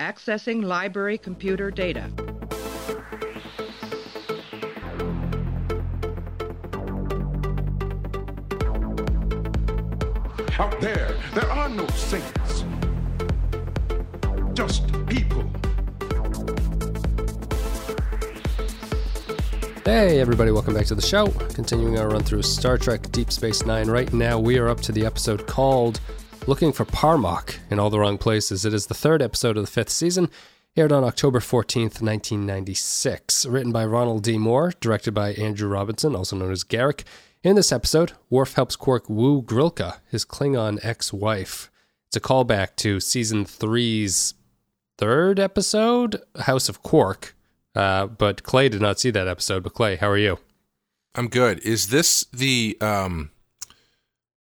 Accessing library computer data. Out there, there are no saints. Just people. Hey, everybody, welcome back to the show. Continuing our run through Star Trek Deep Space Nine. Right now, we are up to the episode called Looking for par'Mach in All the Wrong Places. It is the third episode of the fifth season, aired on October 14th, 1996. Written by Ronald D. Moore, directed by Andrew Robinson, also known as Garak. In this episode, Worf helps Quark woo Grilka, his Klingon ex wife. It's a callback to season three's third episode, House of Quark. Uh, but Clay did not see that episode. But Clay, how are you? I'm good. Is this the um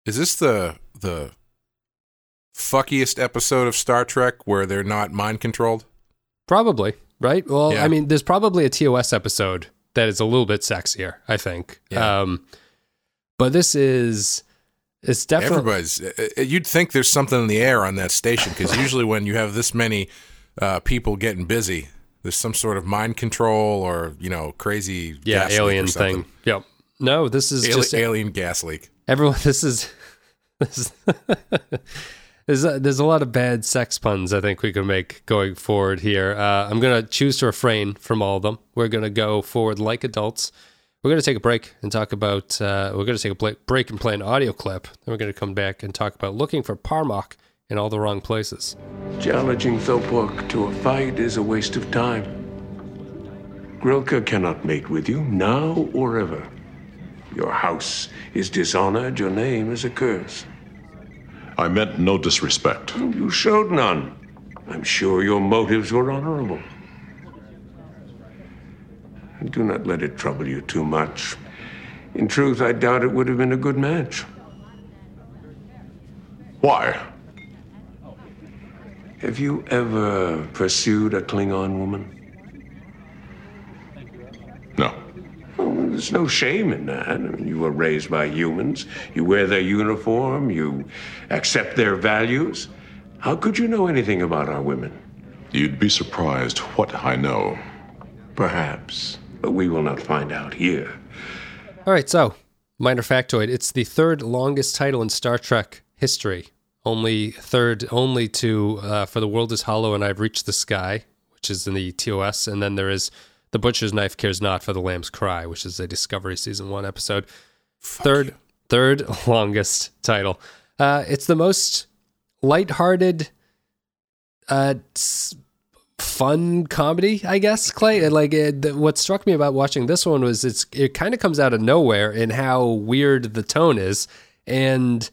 is this the the fuckiest episode of Star Trek where they're not mind controlled? Probably, right? Well, Yeah. I mean, there's probably a TOS episode that is a little bit sexier, I think. Yeah. Um, but this is it's definitely Everybody's uh, uh, you'd think there's something in the air on that station cuz usually when you have this many uh, people getting busy, there's some sort of mind control or, you know, crazy yeah gas leak or alien thing. Yep. No, this is Ali- just alien gas leak. everyone. This is this is there's a, there's a lot of bad sex puns I think we can make going forward here. Uh, I'm gonna choose to refrain from all of them. We're gonna go forward like adults. We're gonna take a break and talk about. Uh, we're gonna take a break and play an audio clip. Then we're gonna come back and talk about looking for par'Mach in all the wrong places. Challenging Thopok to a fight is a waste of time. Grilka cannot mate with you, now or ever. Your house is dishonored, your name is a curse. I meant no disrespect. Oh, you showed none. I'm sure your motives were honorable. Do not let it trouble you too much. In truth, I doubt it would have been a good match. Why? Have you ever pursued a Klingon woman? No. Well, there's no shame in that. I mean, you were raised by humans. You wear their uniform. You accept their values. How could you know anything about our women? You'd be surprised what I know. Perhaps, but we will not find out here. All right, so minor factoid: it's the third longest title in Star Trek history. Only third, only to uh, for the world is hollow and I've reached the sky, which is in the TOS, and then there is the butcher's knife cares not for the lamb's cry, which is a Discovery season one episode. third, third longest title. Uh, it's the most lighthearted, uh, fun comedy, I guess. Clay, like it, what struck me about watching this one was it's it kind of comes out of nowhere in how weird the tone is, and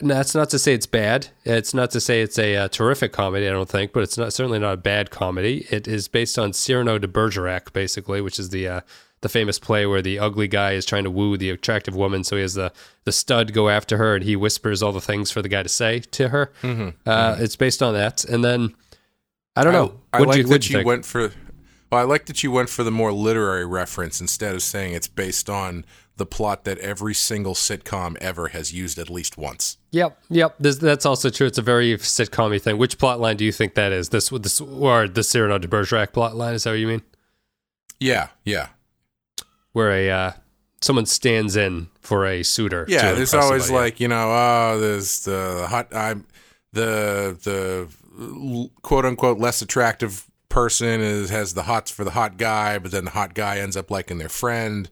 that's not to say it's bad. It's not to say it's a, uh terrific comedy. I don't think, but it's not certainly not a bad comedy. It is based on Cyrano de Bergerac, basically, which is the uh, the famous play where the ugly guy is trying to woo the attractive woman, so he has the the stud go after her, and he whispers all the things for the guy to say to her. Uh, It's based on that, and then I don't know. I, I like you- that you went for. Well, I like that you went for the more literary reference instead of saying it's based on the plot that every single sitcom ever has used at least once. Yep, yep. This, that's also true. It's a very sitcom thing. Which plot line do you think that is? This, this or the Cyrano de Bergerac plot line? Is that what you mean? Yeah, yeah, Where a uh, someone stands in for a suitor. yeah. There's always somebody. like you know, oh, there's the hot, I'm the the quote unquote less attractive person is has the hots for the hot guy, but then the hot guy ends up liking their friend.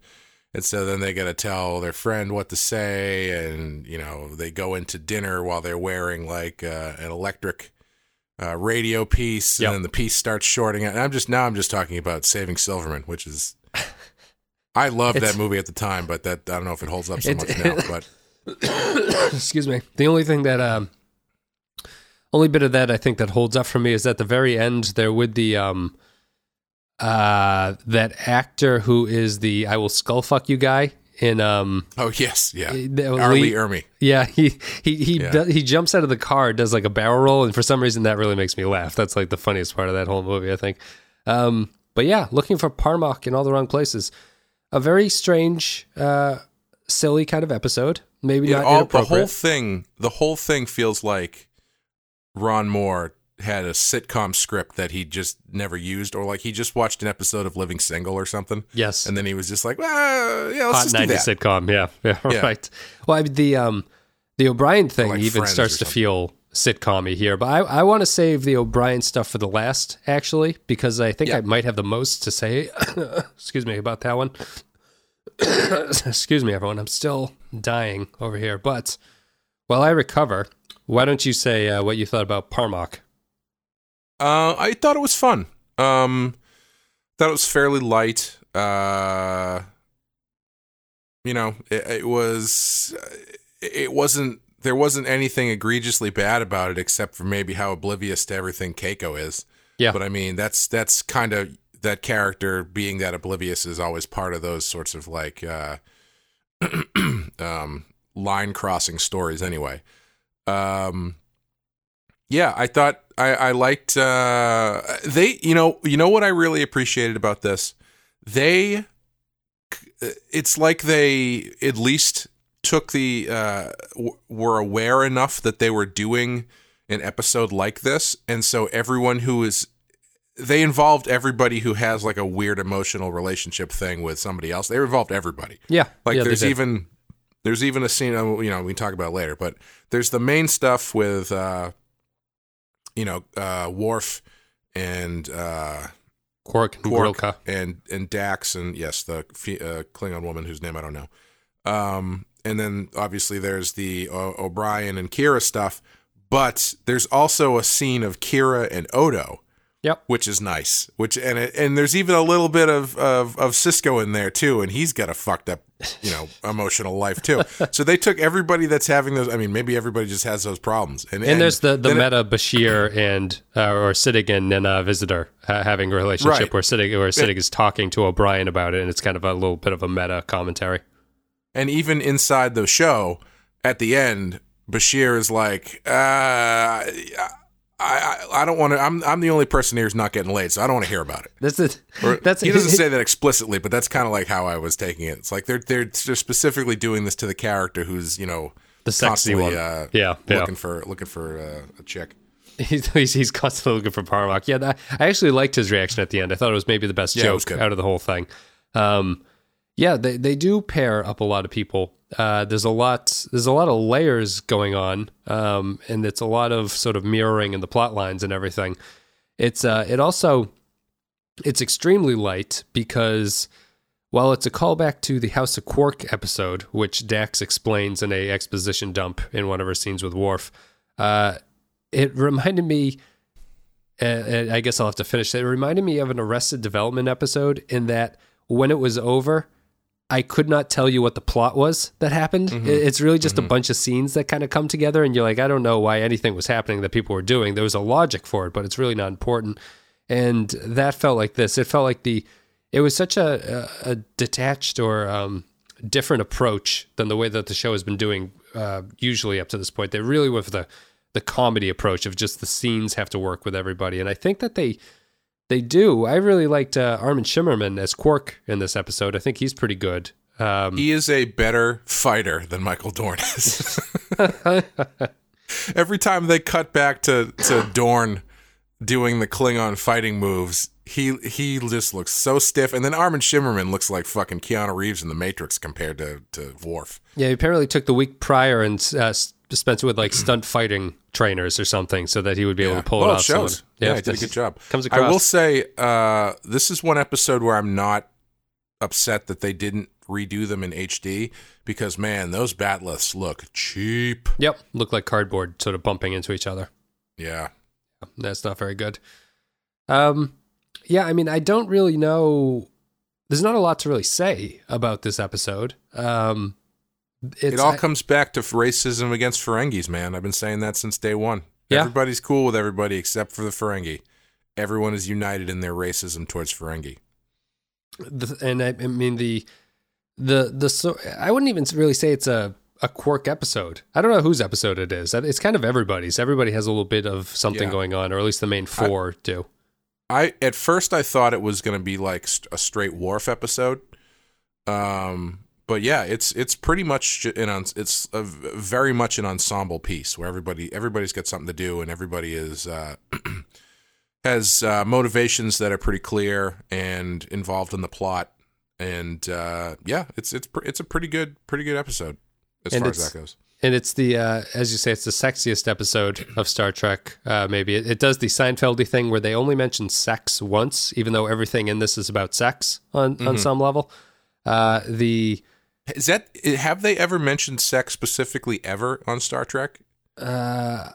And so then they got to tell their friend what to say, and you know they go into dinner while they're wearing like uh, an electric uh, radio piece, Yep. and then the piece starts shorting out. And I'm just now I'm just talking about Saving Silverman, which is I loved that movie at the time, but that I don't know if it holds up so much now. But excuse me. The only thing that um only bit of that I think that holds up for me is at the very end there with the um uh that actor who is the I will skull fuck you guy in um oh yes, yeah, the- R. Lee Ermey. yeah he he he Yeah. do- he jumps out of the car does like a barrel roll and for some reason that really makes me laugh. That's like the funniest part of that whole movie I think. Um but yeah looking for par'Mach in all the wrong places. A very strange uh silly kind of episode. Maybe Yeah, not all, the whole thing, the whole thing feels like Ron Moore had a sitcom script that he just never used, or like he just watched an episode of Living Single or something. Yes. and then he was just like, well, yeah, let's hot just do 90s that. sitcom. Yeah, yeah, Yeah. right. Well, I mean, the um, the O'Brien thing like even starts to feel sitcom here, but I, I want to save the O'Brien stuff for the last, actually, because I think Yeah. I might have the most to say. excuse me about that one. excuse me, everyone. I'm still dying over here, but while I recover, why don't you say uh, what you thought about par'Mach? Uh, I thought it was fun. Um, thought it was fairly light. Uh, you know, it, it was. It wasn't. There wasn't anything egregiously bad about it, except for maybe how oblivious to everything Keiko is. Yeah. But I mean, that's that's kind of that character being that oblivious is always part of those sorts of like uh, um, line crossing stories. Anyway, um, yeah, I thought I, I liked uh, they. You know, you know what I really appreciated about this. They, it's like they at least took the uh, w- were aware enough that they were doing an episode like this, and so everyone who is they involved everybody who has like a weird emotional relationship thing with somebody else. They involved everybody. Yeah, Like yeah, there's even there's even a scene uh, you know we can talk about it later, but there's the main stuff with uh you know uh Worf and uh Quark and Quark Grilka. and and Dax and yes the uh, Klingon woman whose name I don't know. Um and then obviously there's the o- O'Brien and Kira stuff, but there's also a scene of Kira and Odo Yep. which is nice. Which and it, and there's even a little bit of, of of Sisko in there too, and he's got a fucked up, you know, emotional life too. So they took everybody that's having those. I mean, maybe everybody just has those problems. And And, there's the, the then it- meta Bashir and uh, or Siddigan and uh, Visitor uh, having a relationship Right. where Siddig where Siddig is talking to O'Brien about it, and it's kind of a little bit of a meta commentary. and even inside the show, at the end, Bashir is like, uh, I, I I don't want to. I'm I'm the only person here who's not getting laid, so I don't want to hear about it. That's it. Or- That's he doesn't say that explicitly, but that's kind of like how I was taking it. It's like they're they're they're specifically doing this to the character who's you know The sexy one. Uh, Yeah, yeah. looking for looking for uh, a chick. He's, he's he's constantly looking for par'Mach. Yeah, that, I actually liked his reaction at the end. I thought it was maybe the best Yeah, joke out of the whole thing. Um, yeah, they they do pair up a lot of people. Uh, there's a lot there's a lot of layers going on, um, and it's a lot of sort of mirroring in the plot lines and everything. It's uh, it also it's extremely light because while it's a callback to the House of Quark episode, which Dax explains in a exposition dump in one of her scenes with Worf, uh, it reminded me. Uh, and I guess I'll have to finish. It reminded me of an Arrested Development episode in that when it was over, I could not tell you what the plot was that happened. It- It's really just a bunch of scenes that kind of come together, and you're like, I don't know why anything was happening that people were doing. There was a logic for it, but it's really not important. And that felt like this. It felt like the. It was such a, a, a detached or um, different approach than the way that the show has been doing uh, usually up to this point. They really went for the the comedy approach of just the scenes have to work with everybody, and I think that they they do. I really liked uh, Armin Shimerman as Quark in this episode. I think he's pretty good. Um, He is a better fighter than Michael Dorn is. Every time they cut back to, to Dorn doing the Klingon fighting moves, he he just looks so stiff. And then Armin Shimerman looks like fucking Keanu Reeves in The Matrix compared to, to Worf. yeah, he apparently took the week prior and uh, s- spent with like stunt fighting trainers or something, so that he would be able to pull well, it it off. shows. So, yeah, he did a good job. Comes across. I will say, uh, this is one episode where I'm not upset that they didn't redo them in HD because man, those bat'leths look cheap. Yep, look like cardboard, sort of bumping into each other. Yeah. That's not very good. Um, yeah, I mean, I don't really know. There's not a lot to really say about this episode. Um, it all I- comes back to racism against Ferengis, man. I've been saying that since day one. Yeah. Everybody's cool with everybody except for the Ferengi. Everyone is united in their racism towards Ferengi. the, and I, I mean the the the so I wouldn't even really say it's a a Quark episode. I don't know whose episode it is. It's kind of everybody's. Everybody has a little bit of something Yeah. going on, or at least the main four do. I at first I thought it was going to be like a straight Worf episode, um, but yeah, it's it's pretty much an it's a very much an ensemble piece where everybody everybody's got something to do and everybody is uh, has uh, motivations that are pretty clear and involved in the plot. And uh, yeah, it's it's pr- it's a pretty good pretty good episode as And far as that goes. And it's the, uh, as you say, it's the sexiest episode of Star Trek. Uh, maybe it, it does the Seinfeldy thing where they only mention sex once, even though everything in this is about sex on on some level. Uh, the Is that have they ever mentioned sex specifically ever on Star Trek? uh,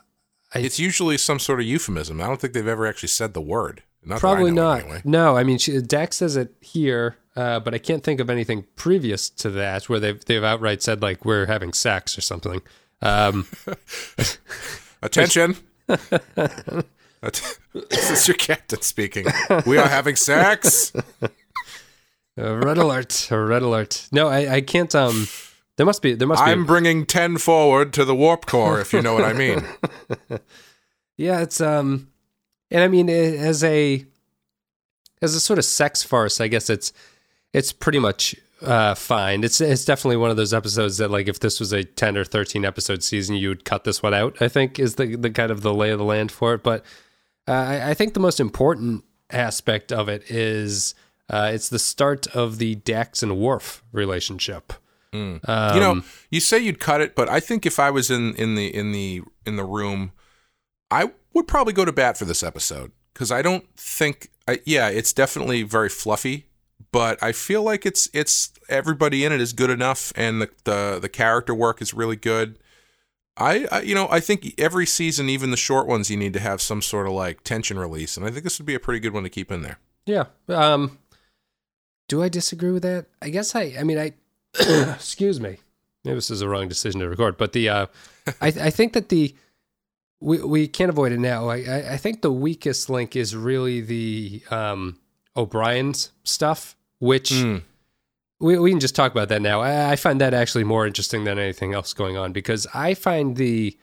I- It's usually some sort of euphemism. I don't think they've ever actually said the word. Not Probably not. Anyway. No, I mean she, Dax says it here, uh, but I can't think of anything previous to that where they've they've outright said like we're having sex or something. Um, Attention. At- this is your captain speaking. We are having sex. Uh, red alert! Red alert! No, I, I can't. Um, there must be there must be. I'm bringing 10 forward to the warp core, if you know what I mean. yeah, it's um, and I mean eh, as a as a sort of sex farce, I guess it's it's pretty much uh fine. It's it's definitely one of those episodes that like if this was a ten or thirteen episode season, you would cut this one out. I think is the the kind of the lay of the land for it. But uh, I, I think the most important aspect of it is uh, it's the start of the Dax and Worf relationship. you Um, know, you say you'd cut it, but I think if I was in in the in the in the room, I would probably go to bat for this episode because I don't think. I, yeah, it's definitely very fluffy, but I feel like it's it's everybody in it is good enough, and the the, the character work is really good. I, I you know I think every season, even the short ones, you need to have some sort of like tension release, and I think this would be a pretty good one to keep in there. Yeah. Um do I disagree with that? I guess I I mean I excuse me. Maybe this is a wrong decision to record, but the uh I I think that the we we can't avoid it now. I I, I think the weakest link is really the um O'Brien's stuff, which we, we can just talk about that now. I, I find that actually more interesting than anything else going on because I find the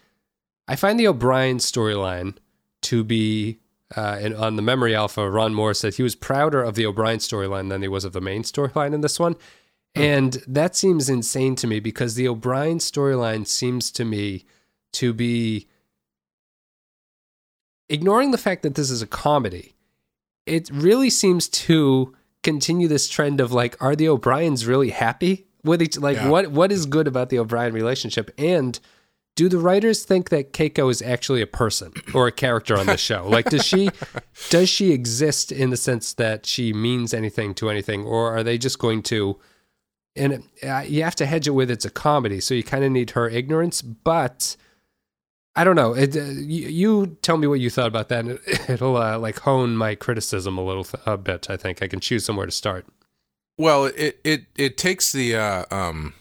I find the O'Brien storyline to be uh, and on the Memory Alpha, Ron Moore said he was prouder of the O'Brien storyline than he was of the main storyline in this one. And that seems insane to me because the O'Brien storyline seems to me to be ignoring the fact that this is a comedy. It really seems to continue this trend of like, are the O'Briens really happy with each? Like, Yeah. what what is good about the O'Brien relationship? And do the writers think that Keiko is actually a person or a character on the show? Like, does she does she exist in the sense that she means anything to anything, or are they just going to? And uh, you have to hedge it with it's a comedy, so you kind of need her ignorance. But I don't know. It, uh, you, you tell me what you thought about that. And it, it'll uh, like hone my criticism a little th- a bit. I think I can choose somewhere to start. Well, it it it takes the uh, um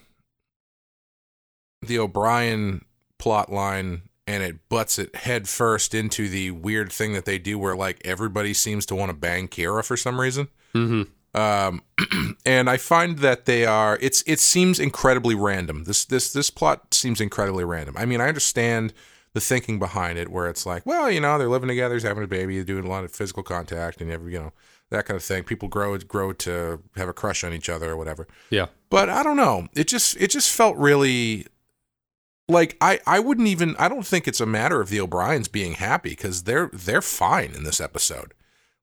the O'Brien plot line and it butts it head first into the weird thing that they do where like everybody seems to want to bang Kira for some reason. Mm-hmm. Um, and I find that they are it's it seems incredibly random. This this this plot seems incredibly random. I mean, I understand the thinking behind it, where it's like, well, you know, they're living together, he's having a baby, they're doing a lot of physical contact, and every you know that kind of thing. People grow grow to have a crush on each other or whatever. Yeah. But I don't know. It just it just felt really like I I wouldn't even I don't think it's a matter of the O'Briens being happy because they're they're fine in this episode.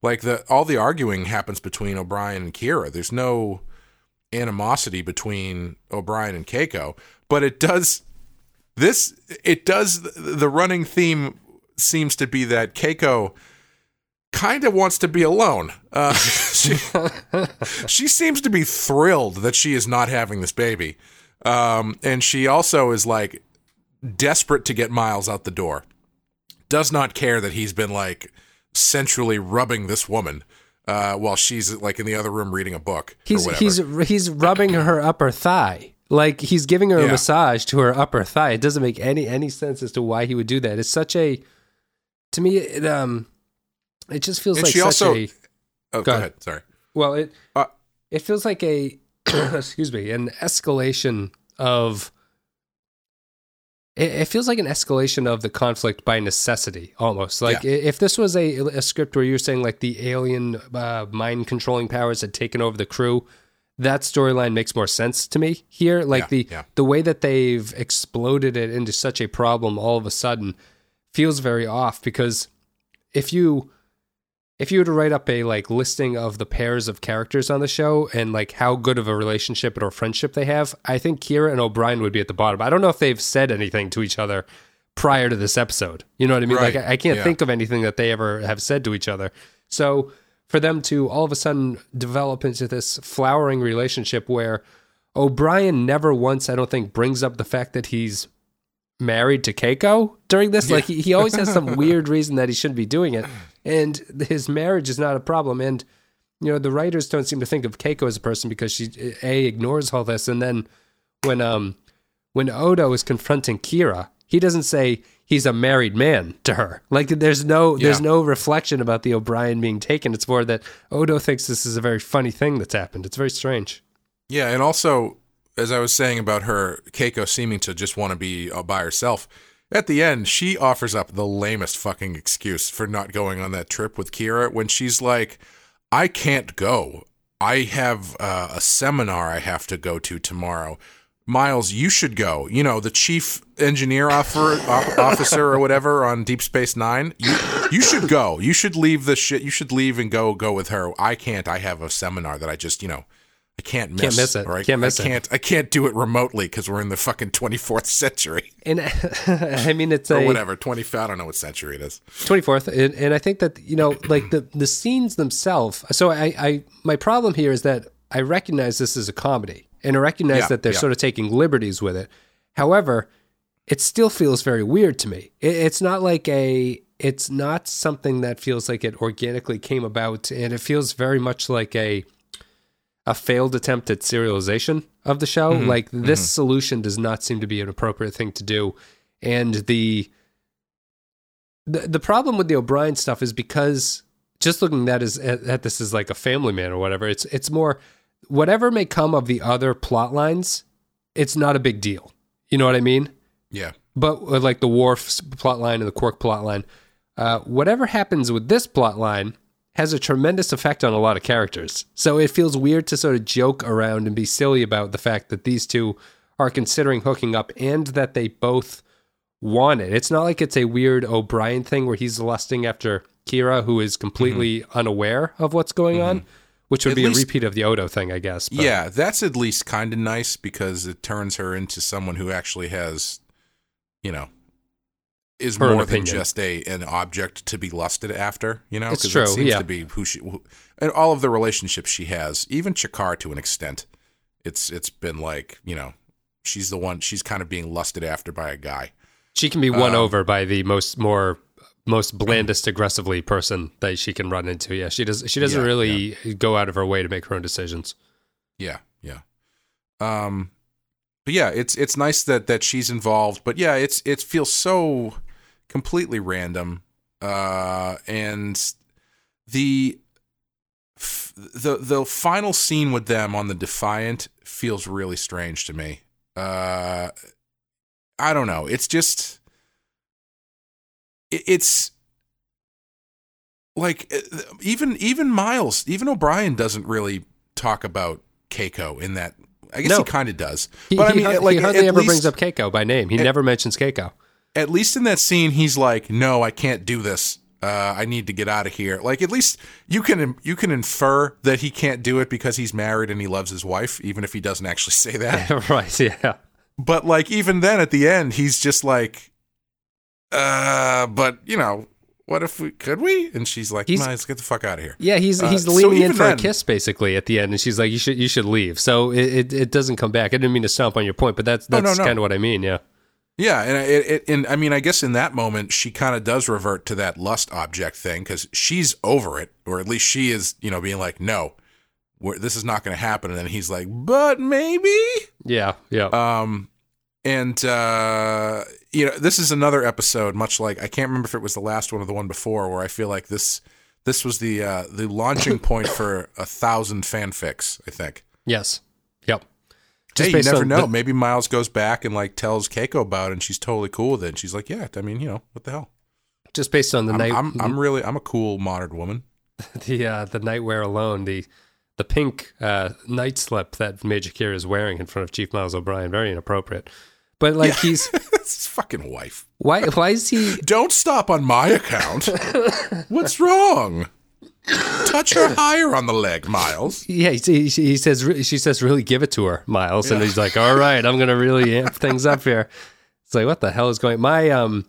Like the all the arguing happens between O'Brien and Kira. There's no animosity between O'Brien and Keiko, but it does this it does the running theme seems to be that Keiko kind of wants to be alone. Uh, she, she seems to be thrilled that she is not having this baby. Um, and she also is like desperate to get Miles out the door. Does not care that he's been like sensually rubbing this woman uh, while she's like in the other room reading a book. He's or whatever. he's he's rubbing her upper thigh. Like he's giving her a massage to her upper thigh. It doesn't make any any sense as to why he would do that. It's such a to me it um it just feels And like she such also- a oh, go go ahead. ahead. Sorry. well it Uh, it feels like a excuse me an escalation of it, it feels like an escalation of the conflict by necessity almost like Yeah. if this was a, a script where you're saying like the alien uh, mind controlling powers had taken over the crew that storyline makes more sense to me here. Like Yeah, the yeah. the way that they've exploded it into such a problem all of a sudden feels very off because if you if you were to write up a like listing of the pairs of characters on the show and like how good of a relationship or friendship they have, I think Kira and O'Brien would be at the bottom. I don't know if they've said anything to each other prior to this episode. You know what I mean? Right. Like I, I can't Yeah. think of anything that they ever have said to each other. So for them to all of a sudden develop into this flowering relationship where O'Brien never once, I don't think, brings up the fact that he's married to Keiko during this. Like he, he always has some weird reason that he shouldn't be doing it. And his marriage is not a problem. And you know, the writers don't seem to think of Keiko as a person because she A ignores all this. And then when um when Odo is confronting Kira, he doesn't say he's a married man to her. Like there's no there's no reflection about the O'Brien being taken. It's more that Odo thinks this is a very funny thing that's happened. It's very strange. Yeah, and also as I was saying about her, Keiko seeming to just want to be uh, by herself. At the end, she offers up the lamest fucking excuse for not going on that trip with Kira when she's like, "I can't go. I have uh, a seminar I have to go to tomorrow." Miles, you should go. You know, the chief engineer offer, officer or whatever on Deep Space Nine. You, you should go. You should leave the shit. You should leave and go go with her. I can't. I have a seminar that I just, you know, I can't miss. Can't miss it. I, Can't miss I can't. I can't do it remotely because we're in the fucking twenty fourth century And I mean, it's or a whatever. Twenty. I don't know what century it is. twenty fourth, and, and I think that you know, like the the scenes themselves. So I, I my problem here is that I recognize this as a comedy, and I recognize Yeah, that they're yeah. sort of taking liberties with it. However, it still feels very weird to me. It, it's not like a. It's not something that feels like it organically came about, and it feels very much like a a failed attempt at serialization of the show. Mm-hmm. Like this solution does not seem to be an appropriate thing to do, and the the the problem with the O'Brien stuff is because just looking at as at, at this as like a family man or whatever, it's it's more whatever may come of the other plot lines, it's not a big deal. You know what I mean? Yeah. But like the Worf plot line and the Quark plot line, uh, whatever happens with this plot line has a tremendous effect on a lot of characters. So it feels weird to sort of joke around and be silly about the fact that these two are considering hooking up and that they both want it. It's not like it's a weird O'Brien thing where he's lusting after Kira, who is completely mm-hmm. unaware of what's going on, mm-hmm. which would At be least- a repeat of the Odo thing, I guess. but- Yeah, that's at least kind of nice because it turns her into someone who actually has, you know, is Her more than opinion. just a an object to be lusted after. You know, It's true, That seems yeah. to be who she, who, and all of the relationships she has, even Shakaar to an extent. It's it's been like you know, she's the one. She's kind of being lusted after by a guy. She can be won Um, over by the most more most blandest aggressively person that she can run into. Yeah, she does. She doesn't Yeah, really go out of her way to make her own decisions. Yeah, yeah. Um, but yeah, it's it's nice that that she's involved. But yeah, it's it feels so completely random. Uh, and the f- the the final scene with them on the Defiant feels really strange to me. Uh, I don't know. It's just it, it's like uh, even even Miles, even O'Brien doesn't really talk about Keiko in that. I guess No. he kind of does, He, but I he mean, har- like he hardly ever least, brings up Keiko by name. He never mentions Keiko. At least in that scene, he's like, "No, I can't do this. Uh, I need to get out of here." Like at least you can you can infer that he can't do it because he's married and he loves his wife, even if he doesn't actually say that. right? Yeah. but like even then, at the end, he's just like, "Uh, but you know." What if we could we? And she's like, He's- let's get the fuck out of here." Yeah, he's Uh, he's so leaning in for then- a kiss basically at the end, and she's like, "You should you should leave." So it, it, it doesn't come back. I didn't mean to stomp on your point, but that's that's no, no. kind of what I mean. Yeah, Yeah, and it, it and I mean, I guess in that moment she kind of does revert to that lust object thing because she's over it, or at least she is, you know, being like, "No, we're, this is not going to happen," and then he's like, "But maybe." yeah, yeah. Um, and uh, you know, this is another episode, much like I can't remember if it was the last one or the one before, where I feel like this this was the uh, the launching point for a thousand fanfics. I think. yes. Hey, you never know. the- Maybe Miles goes back and like tells Keiko about it, and she's totally cool with it. And she's like, "Yeah, I mean, you know, what the hell." just based on the I'm, night I'm, I'm really, I'm a cool modern woman. the uh, the nightwear alone, the the pink uh, night slip that Major Kira is wearing in front of Chief Miles O'Brien. Very inappropriate. But like he's his fucking wife. why why is he Don't stop on my account. What's wrong? Touch her higher on the leg, Miles. yeah he, he, he says she says really give it to her Miles and he's like all right I'm gonna really amp things up here. It's like what the hell is going my um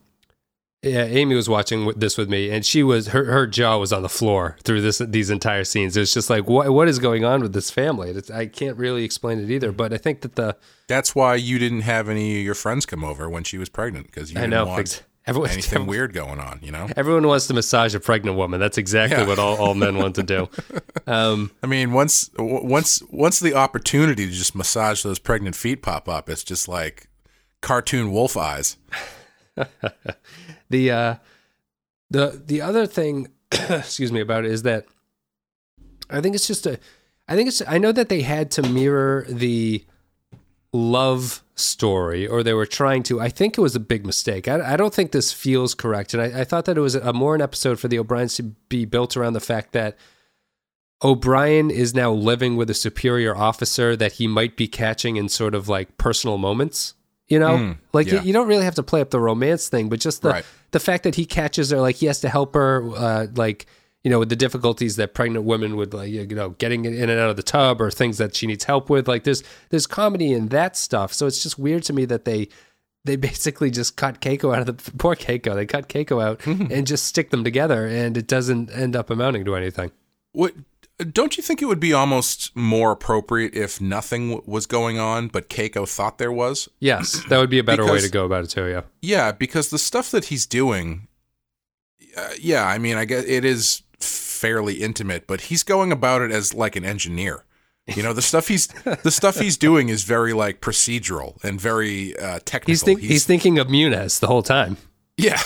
yeah, Amy was watching this with me, and she was her, her jaw was on the floor through this these entire scenes. It's just like, what what is going on with this family? It's, I can't really explain it either. But I think that the That's why you didn't have any of your friends come over when she was pregnant because you I know want everyone, anything weird going on. You know, Everyone wants to massage a pregnant woman. That's exactly Yeah. what all, all men want to do. Um, I mean, once once once the opportunity to just massage those pregnant feet pop up, it's just like cartoon wolf eyes. the uh, the the other thing, excuse me, about it is that I think it's just a. I think it's. I know that they had to mirror the love story, or they were trying to. I think it was a big mistake. I, I don't think this feels correct, and I, I thought that it was a more an episode for the O'Briens to be built around the fact that O'Brien is now living with a superior officer that he might be catching in sort of like personal moments. You know, Mm, like yeah. you, you don't really have to play up the romance thing, but just the Right. the fact that he catches her, like he has to help her, uh, like you know, with the difficulties that pregnant women would, like you know, getting in and out of the tub or things that she needs help with. Like there's there's comedy in that stuff, so it's just weird to me that they they basically just cut Keiko out of the poor Keiko. They cut Keiko out and just stick them together, and it doesn't end up amounting to anything. What don't you think it would be almost more appropriate if nothing w- was going on, but Keiko thought there was? Yes, that would be a better way to go about it too. Yeah. Yeah, because the stuff that he's doing, uh, yeah, I mean, I guess it is fairly intimate, but he's going about it as like an engineer. You know, the stuff he's the stuff he's doing is very like procedural and very uh, technical. He's, think, he's thinking of Muniz the whole time. Yeah.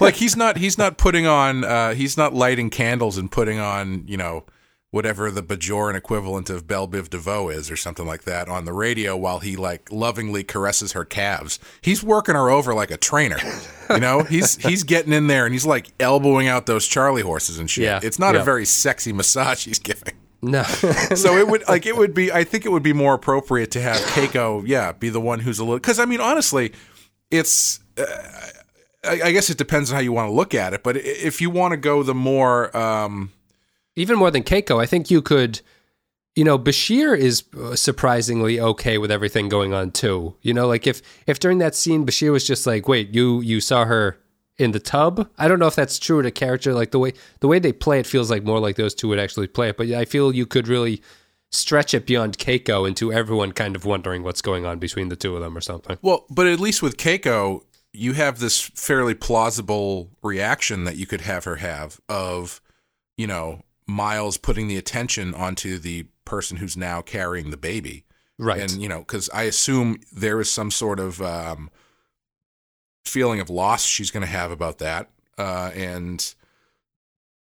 like he's not he's not putting on uh he's not lighting candles and putting on, you know, whatever the Bajoran equivalent of Bell Biv DeVoe is or something like that on the radio while he like lovingly caresses her calves. He's working her over like a trainer. You know, he's he's getting in there and he's like elbowing out those Charlie horses and shit. Yeah, It's not yeah. a very sexy massage he's giving. No. So it would like it would be I think it would be more appropriate to have Keiko, yeah, be the one who's a little cuz I mean honestly, it's uh, I, I guess it depends on how you want to look at it, but if you want to go the more um even more than Keiko, I think you could, you know, Bashir is uh, surprisingly okay with everything going on too. You know, like if if during that scene Bashir was just like, "Wait, you you saw her in the tub?" I don't know if that's true to character. Like the way the way they play it feels like more like those two would actually play it. But I feel you could really stretch it beyond Keiko into everyone kind of wondering what's going on between the two of them or something. well, but at least with Keiko, you have this fairly plausible reaction that you could have her have of, you know, Miles putting the attention onto the person who's now carrying the baby. Right. and you know because i assume there is some sort of um, feeling of loss she's going to have about that uh, and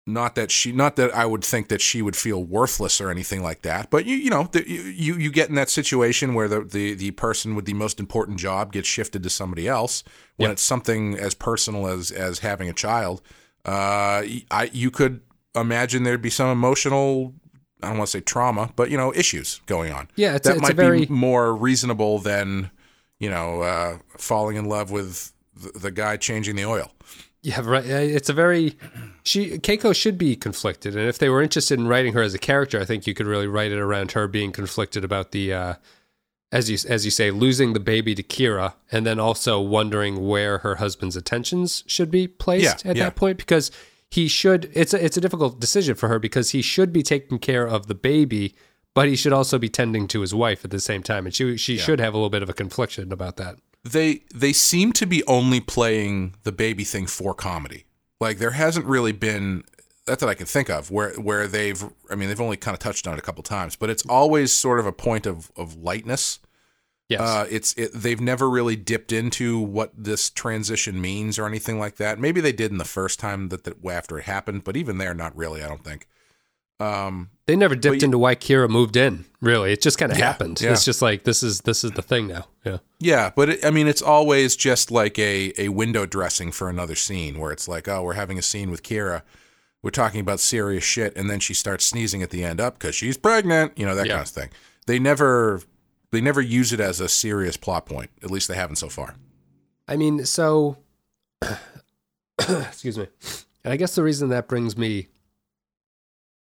not that she not that i would think that she would feel worthless or anything like that but you you know the, you you get in that situation where the, the the person with the most important job gets shifted to somebody else when Yeah. it's something as personal as as having a child uh i you could imagine there'd be some emotional I don't want to say trauma, but you know, issues going on. Yeah, it's that it's might very- be more reasonable than you know uh, falling in love with the, the guy changing the oil. Yeah, right. It's a very she Keiko should be conflicted, and if they were interested in writing her as a character, I think you could really write it around her being conflicted about the, uh, as you as you say, losing the baby to Kira, and then also wondering where her husband's attentions should be placed Yeah, at yeah. that point because he should. It's a, it's a difficult decision for her because he should be taking care of the baby, but he should also be tending to his wife at the same time, and she she should have a little bit of a confliction about that. They they seem to be only playing the baby thing for comedy. Like there hasn't really been that that I can think of where where they've I mean they've only kind of touched on it a couple times, but it's always sort of a point of of lightness. Yes. Uh, it's it, they've never really dipped into what this transition means or anything like that. Maybe they did in the first time that, that after it happened, but even there, not really. I don't think. Um, They never dipped into why Kira moved in. Really, it just kind of Yeah, happened. yeah. It's just like this is this is the thing now. Yeah, yeah, but it, I mean, it's always just like a a window dressing for another scene where it's like, oh, we're having a scene with Kira, we're talking about serious shit, and then she starts sneezing at the end up because she's pregnant, you know, that Yeah. kind of thing. They never they never use it as a serious plot point. At least they haven't so far. I mean, so excuse me. And I guess the reason that brings me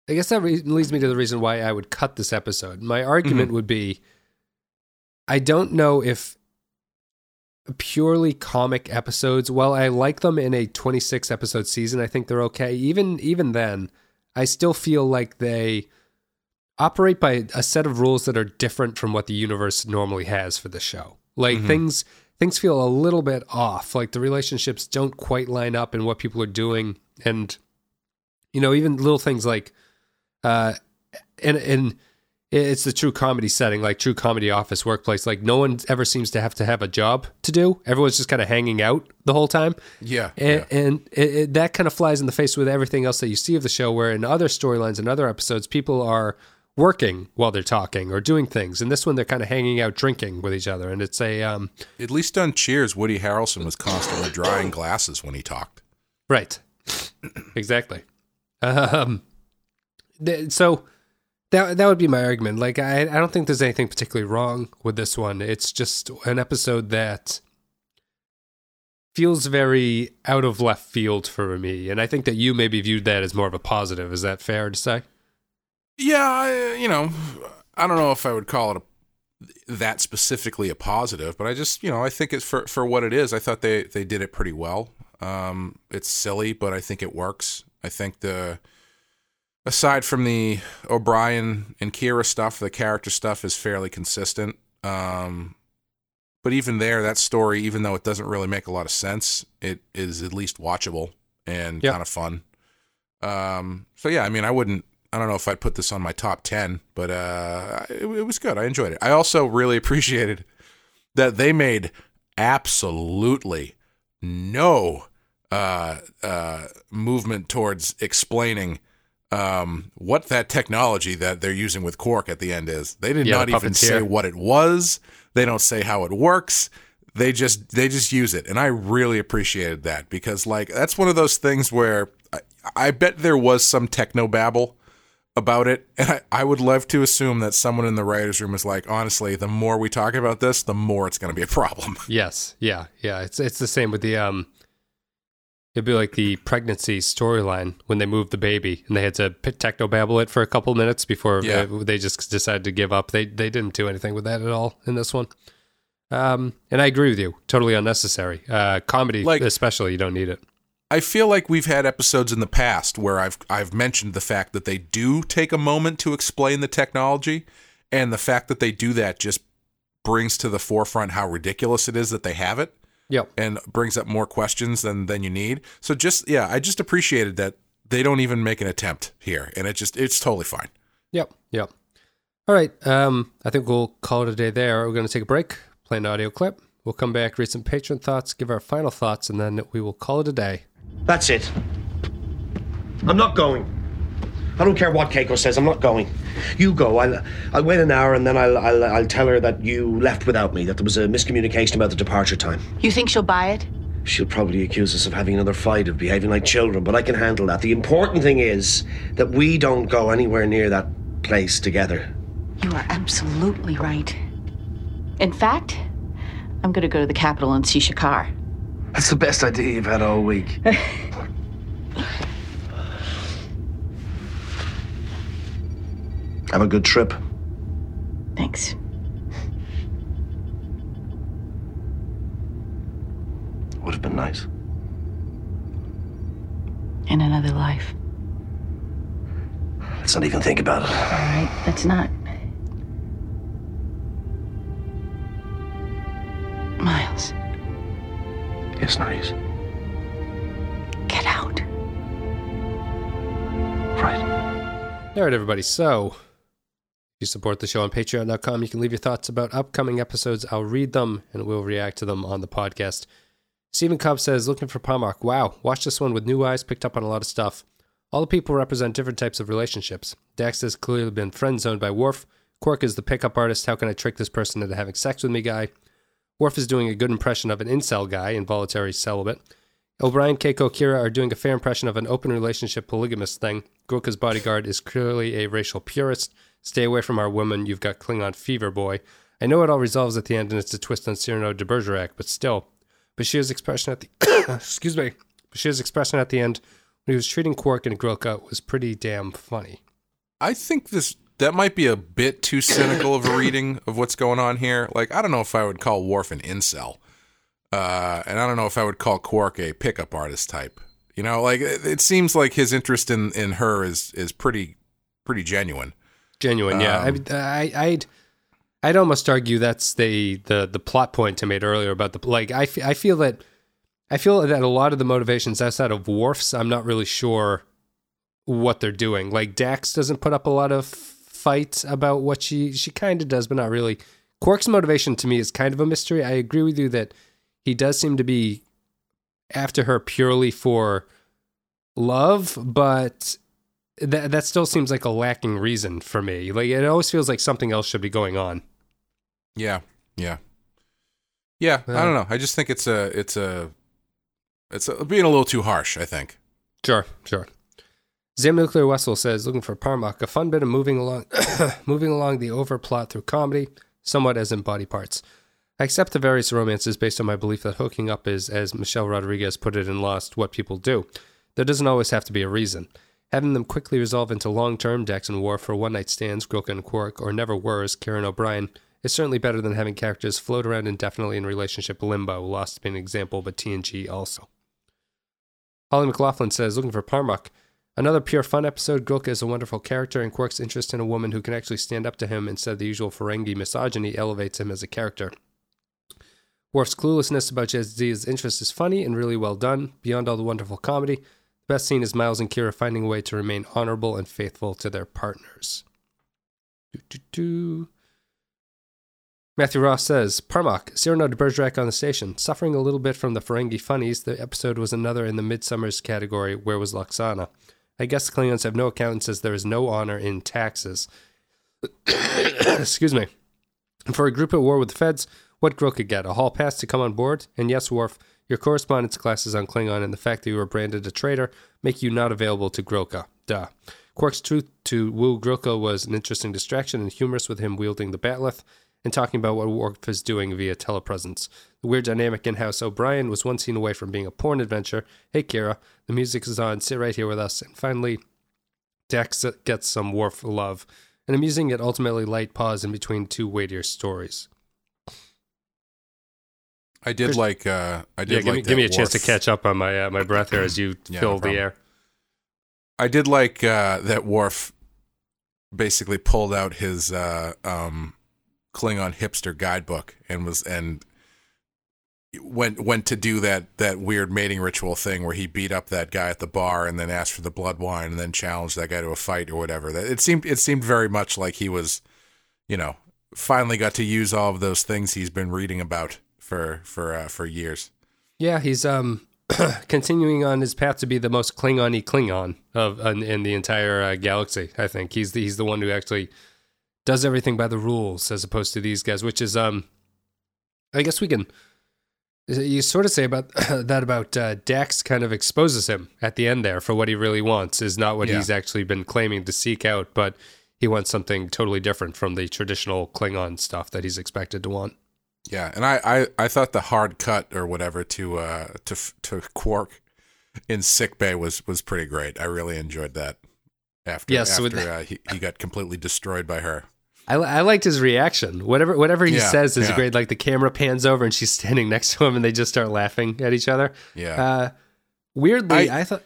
I guess that re- leads me to the reason why I would cut this episode. My argument mm-hmm. would be I don't know if purely comic episodes, while I like them in a 26 episode season, I think they're okay. Even even then, I still feel like they operate by a set of rules that are different from what the universe normally has for the show. Like things things feel a little bit off. Like the relationships don't quite line up in what people are doing and you know, even little things like uh and and it's the true comedy setting, like true comedy office workplace. Like no one ever seems to have to have a job to do. Everyone's just kind of hanging out the whole time. Yeah. And, and it, it, that kind of flies in the face with everything else that you see of the show, where in other storylines and other episodes, people are working while they're talking or doing things. And this one, they're kind of hanging out drinking with each other. And it's a, um, At least on Cheers, Woody Harrelson was constantly drying glasses when he talked. right. exactly. Um, th- so that, that would be my argument. Like, I, I don't think there's anything particularly wrong with this one. It's just an episode that feels very out of left field for me. And I think that you maybe viewed that as more of a positive. Is that fair to say? Yeah, I, you know, I don't know if I would call it a, that specifically a positive, but I just, you know, I think it's for for what it is. I thought they they did it pretty well. Um, it's silly, but I think it works. I think the aside from the O'Brien and Kira stuff, the character stuff is fairly consistent. Um, but even there, that story, even though it doesn't really make a lot of sense, it is at least watchable and Yep. kind of fun. Um, so yeah, I mean, I wouldn't. I don't know if I'd put this on my top ten, but uh, it, it was good. I enjoyed it. I also really appreciated that they made absolutely no uh, uh, movement towards explaining um, what that technology that they're using with Quark at the end is. They did Yeah, not the even say what it was. They don't say how it works. They just they just use it, and I really appreciated that because like that's one of those things where I, I bet there was some techno babble about it, and I, I would love to assume that someone in the writers' room is like, honestly, the more we talk about this, the more it's going to be a problem. Yes. Yeah. Yeah. It's it's the same with the um. It'd be like the pregnancy storyline when they moved the baby and they had to techno babble it for a couple minutes before Yeah. uh, they just decided to give up. They they didn't do anything with that at all in this one. Um, and I agree with you. Totally unnecessary. Uh, comedy, Like- especially, you don't need it. I feel like we've had episodes in the past where I've I've mentioned the fact that they do take a moment to explain the technology, and the fact that they do that just brings to the forefront how ridiculous it is that they have it, Yep. and brings up more questions than than you need. So just yeah, I just appreciated that they don't even make an attempt here, and it just it's totally fine. Yep. Yep. All right. Um, I think we'll call it a day there. We're going to take a break, play an audio clip. We'll come back, read some patron thoughts, give our final thoughts, and then we will call it a day. That's it. I'm not going. I don't care what Keiko says. I'm not going. You go. I'll I'll wait an hour and then I'll I'll, I'll tell her that you left without me. That there was a miscommunication about the departure time. You think she'll buy it? She'll probably accuse us of having another fight, of behaving like children, but I can handle that. The important thing is that we don't go anywhere near that place together. You are absolutely right. In fact, I'm going to go to the capital and see Shakaar. That's the best idea you've had all week. Have a good trip. Thanks. Would have been nice. In another life. Let's not even think about it. All right, let's not. Yes, nice. get out. Right. All right, everybody. So, if you support the show on patreon.com, you can leave your thoughts about upcoming episodes. I'll read them and we'll react to them on the podcast. Stephen Cobb says, looking for Pomark. Wow, watch this one with new eyes, picked up on a lot of stuff. All the people represent different types of relationships. Dax has clearly been friend zoned by Worf. Quark is the pickup artist. How can I trick this person into having sex with me guy? Worf is doing a good impression of an incel guy, involuntary celibate. O'Brien, Keiko, Kira are doing a fair impression of an open relationship polygamous thing. Grilka's bodyguard is clearly a racial purist. Stay away from our women, You've got Klingon fever, boy. I know it all resolves at the end and it's a twist on Cyrano de Bergerac, but still. Bashir's expression at the excuse me. Bashir's expression at the end when he was treating Quark and Grilka was pretty damn funny. I think this that might be a bit too cynical of a reading of what's going on here. Like, I don't know if I would call Worf an incel, uh, and I don't know if I would call Quark a pickup artist type. You know, like it, it seems like his interest in in her is is pretty pretty genuine. Genuine, yeah. Um, I, I, I'd, I'd almost argue that's the, the the plot point I made earlier about the like. I, f- I feel that, I feel that a lot of the motivations outside of Worf's, I'm not really sure what they're doing. Like Dax doesn't put up a lot of fight about what she she kind of does, but not really. Quark's motivation to me is kind of a mystery. I agree with you that he does seem to be after her purely for love, but that that still seems like a lacking reason for me. Like it always feels like something else should be going on. Yeah, yeah, yeah. I don't uh. know. I just think it's a it's a it's a, being a little too harsh. I think. Sure, sure. Zam Nuclear Wessel says, looking for par'Mach, a fun bit of moving along, moving along the overplot through comedy, somewhat as in body parts. I accept the various romances based on my belief that hooking up is, as Michelle Rodriguez put it in Lost, what people do. There doesn't always have to be a reason. Having them quickly resolve into long-term Dax and Worf for one-night stands, Grilka and Quark, or never were as Karen O'Brien, is certainly better than having characters float around indefinitely in relationship limbo. Lost being an example, but TNG also. Holly McLaughlin says, looking for par'Mach. Another pure fun episode. Grilka is a wonderful character, and Quark's interest in a woman who can actually stand up to him instead of the usual Ferengi misogyny elevates him as a character. Worf's cluelessness about Jadzia's interest is funny and really well done. Beyond all the wonderful comedy, the best scene is Miles and Kira finding a way to remain honorable and faithful to their partners. Matthew Ross says, par'Mach, Cyrano de Bergerac on the station. Suffering a little bit from the Ferengi funnies, the episode was another in the Midsummer's category, Where Was Lwaxana? I guess Klingons have no accountants as there is no honor in taxes. Excuse me. For a group at war with the feds, what Grilka could get? A hall pass to come on board? And yes, Worf, your correspondence classes on Klingon and the fact that you were branded a traitor make you not available to Grilka. Duh. Quark's truth to woo Grilka was an interesting distraction and humorous with him wielding the bat'leth and talking about what Worf is doing via telepresence. The weird dynamic in House O'Brien was one scene away from being a porn adventure. Hey, Kira, the music is on. Sit right here with us. And finally, Dax gets some Worf love. An amusing yet ultimately light pause in between two weightier stories. I did Chris- like. Uh, I did Yeah, give, like me, give me a chance to catch up on my uh, my breath here as you Yeah, fill no the problem. air. I did like uh, that Worf basically pulled out his uh, um, Klingon hipster guidebook and was and went went to do that that weird mating ritual thing where he beat up that guy at the bar and then asked for the blood wine and then challenged that guy to a fight or whatever. That it seemed it seemed very much like he was, you know, finally got to use all of those things he's been reading about for for uh, for years. Yeah, he's um continuing on his path to be the most Klingon-y Klingon of in, in the entire uh, galaxy. I think he's the, he's the one who actually does everything by the rules as opposed to these guys, which is um I guess we can you sort of say about that about uh, Dax kind of exposes him at the end there for what he really wants is not what Yeah. he's actually been claiming to seek out, but he wants something totally different from the traditional Klingon stuff that he's expected to want. Yeah, and I, I, I thought the hard cut or whatever to uh to to Quark in sick bay was was pretty great. I really enjoyed that. After Yes, after with- uh, he he got completely destroyed by her. I, I liked his reaction. Whatever whatever he Yeah, says is yeah. great. Like the camera pans over and she's standing next to him, and they just start laughing at each other. Yeah. Uh, weirdly, I, I- thought.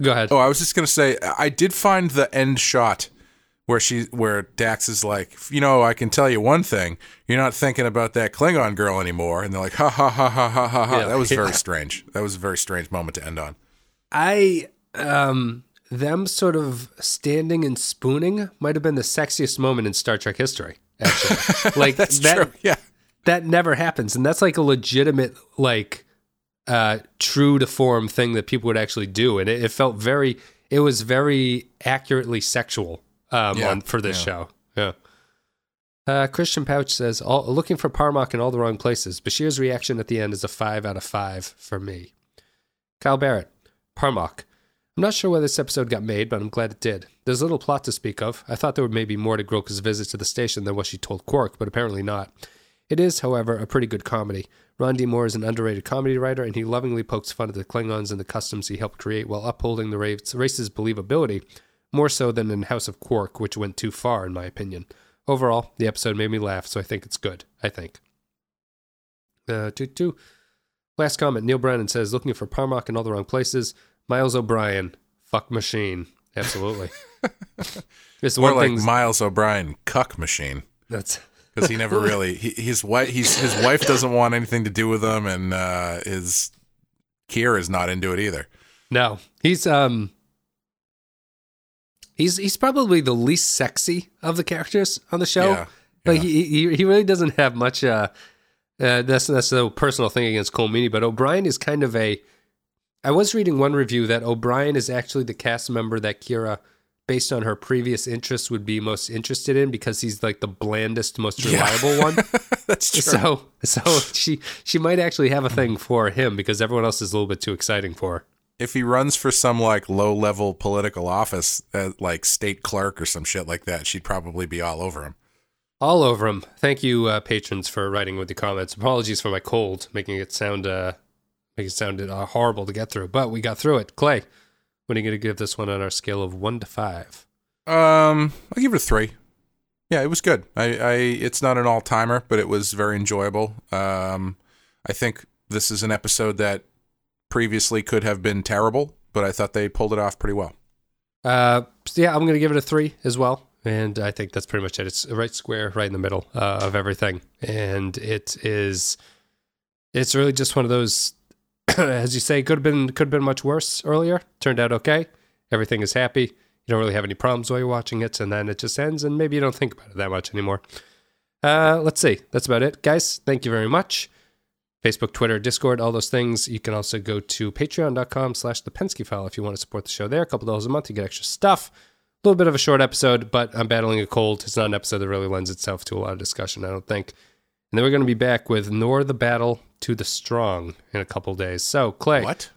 Go ahead. oh, I was just gonna say I did find the end shot where she where Dax is like, you know, I can tell you one thing, you're not thinking about that Klingon girl anymore, and they're like, ha ha ha ha ha ha ha. Yeah. That was very strange. That was a very strange moment to end on. I um them sort of standing and spooning might have been the sexiest moment in Star Trek history. Actually, like That's that true. Yeah. that never happens, and that's like a legitimate like uh true to form thing that people would actually do, and it, it felt very. It was very accurately sexual um, Yeah, on, for this yeah. show. Yeah. Uh, Christian Pouch says, all, looking for par'Mach in all the wrong places. Bashir's reaction at the end is a five out of five for me. Kyle Barrett, par'Mach. I'm not sure why this episode got made, but I'm glad it did. There's little plot to speak of. I thought there would maybe more to Grilka's visit to the station than what she told Quark, but apparently not. It is, however, a pretty good comedy. Ron D. Moore is an underrated comedy writer, and he lovingly pokes fun at the Klingons and the customs he helped create while upholding the race's believability, more so than in House of Quark, which went too far, in my opinion. Overall, the episode made me laugh, so I think it's good. I think. Uh, two, two. Last comment Neil Brennan says, looking for par'Mach in all the wrong places. Miles O'Brien, fuck machine. Absolutely. it's More one like thing. Miles O'Brien, cuck machine. that's because he never really he, his wife he's his wife doesn't want anything to do with him and uh his Kier is not into it either. no. He's um. He's he's probably the least sexy of the characters on the show. Yeah, Like yeah. he, he he really doesn't have much. Uh, uh, that's that's a personal thing against Colm Meaney, but O'Brien is kind of a. I was reading one review that O'Brien is actually the cast member that Kira, based on her previous interests, would be most interested in because he's like the blandest, most Yeah. reliable one. That's true. So so she she might actually have a thing for him because everyone else is a little bit too exciting for her. if he runs for some like low level political office, uh, like state clerk or some shit like that, she'd probably be all over him. All over him. Thank you, uh, patrons, for writing with the comments. Apologies for my cold, making it sound uh, making it sound uh, horrible to get through, but we got through it. Clay, what are you going to give this one on our scale of one to five? Um, I'll give it a three. Yeah, it was good. I, I it's not an all timer, but it was very enjoyable. Um, I think this is an episode that previously could have been terrible, but I thought they pulled it off pretty well. Uh, so yeah, I'm going to give it a three as well. And I think that's pretty much it. It's right square, right in the middle uh, of everything. And it is, it's really just one of those, as you say, could have been, could have been much worse earlier. Turned out okay. Everything is happy. You don't really have any problems while you're watching it. And then it just ends and maybe you don't think about it that much anymore. Uh, let's see. That's about it. Guys, thank you very much. Facebook, Twitter, Discord, all those things. You can also go to patreon.com slash the Pensky file if you want to support the show there. A couple dollars a month, you get extra stuff. A little bit of a short episode, but I'm battling a cold. It's not an episode that really lends itself to a lot of discussion, I don't think. And then we're going to be back with Nor the Battle to the Strong in a couple days. So, Clay. What?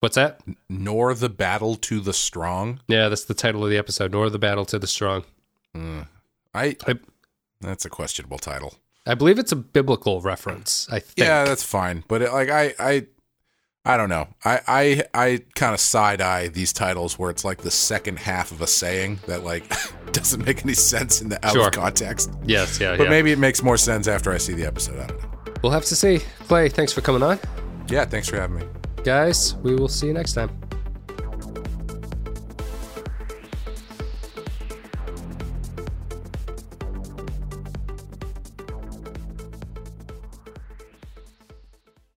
What's that? Nor the battle to the strong. Yeah, that's the title of the episode. Nor the Battle to the Strong. Mm. I I, that's a questionable title. I believe it's a biblical reference, I think. Yeah, that's fine. But it, like I I I don't know. I I I kind of side eye these titles where it's like the second half of a saying that like doesn't make any sense in the out Sure. of context. Yes, yeah, But yeah. maybe it makes more sense after I see the episode. I don't know. We'll have to see. Clay, thanks for coming on. Yeah, thanks for having me. Guys, we will see you next time.